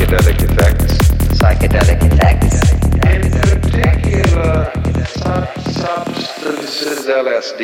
psychedelic effects. Psychedelic effects. In particular, such substances LSD.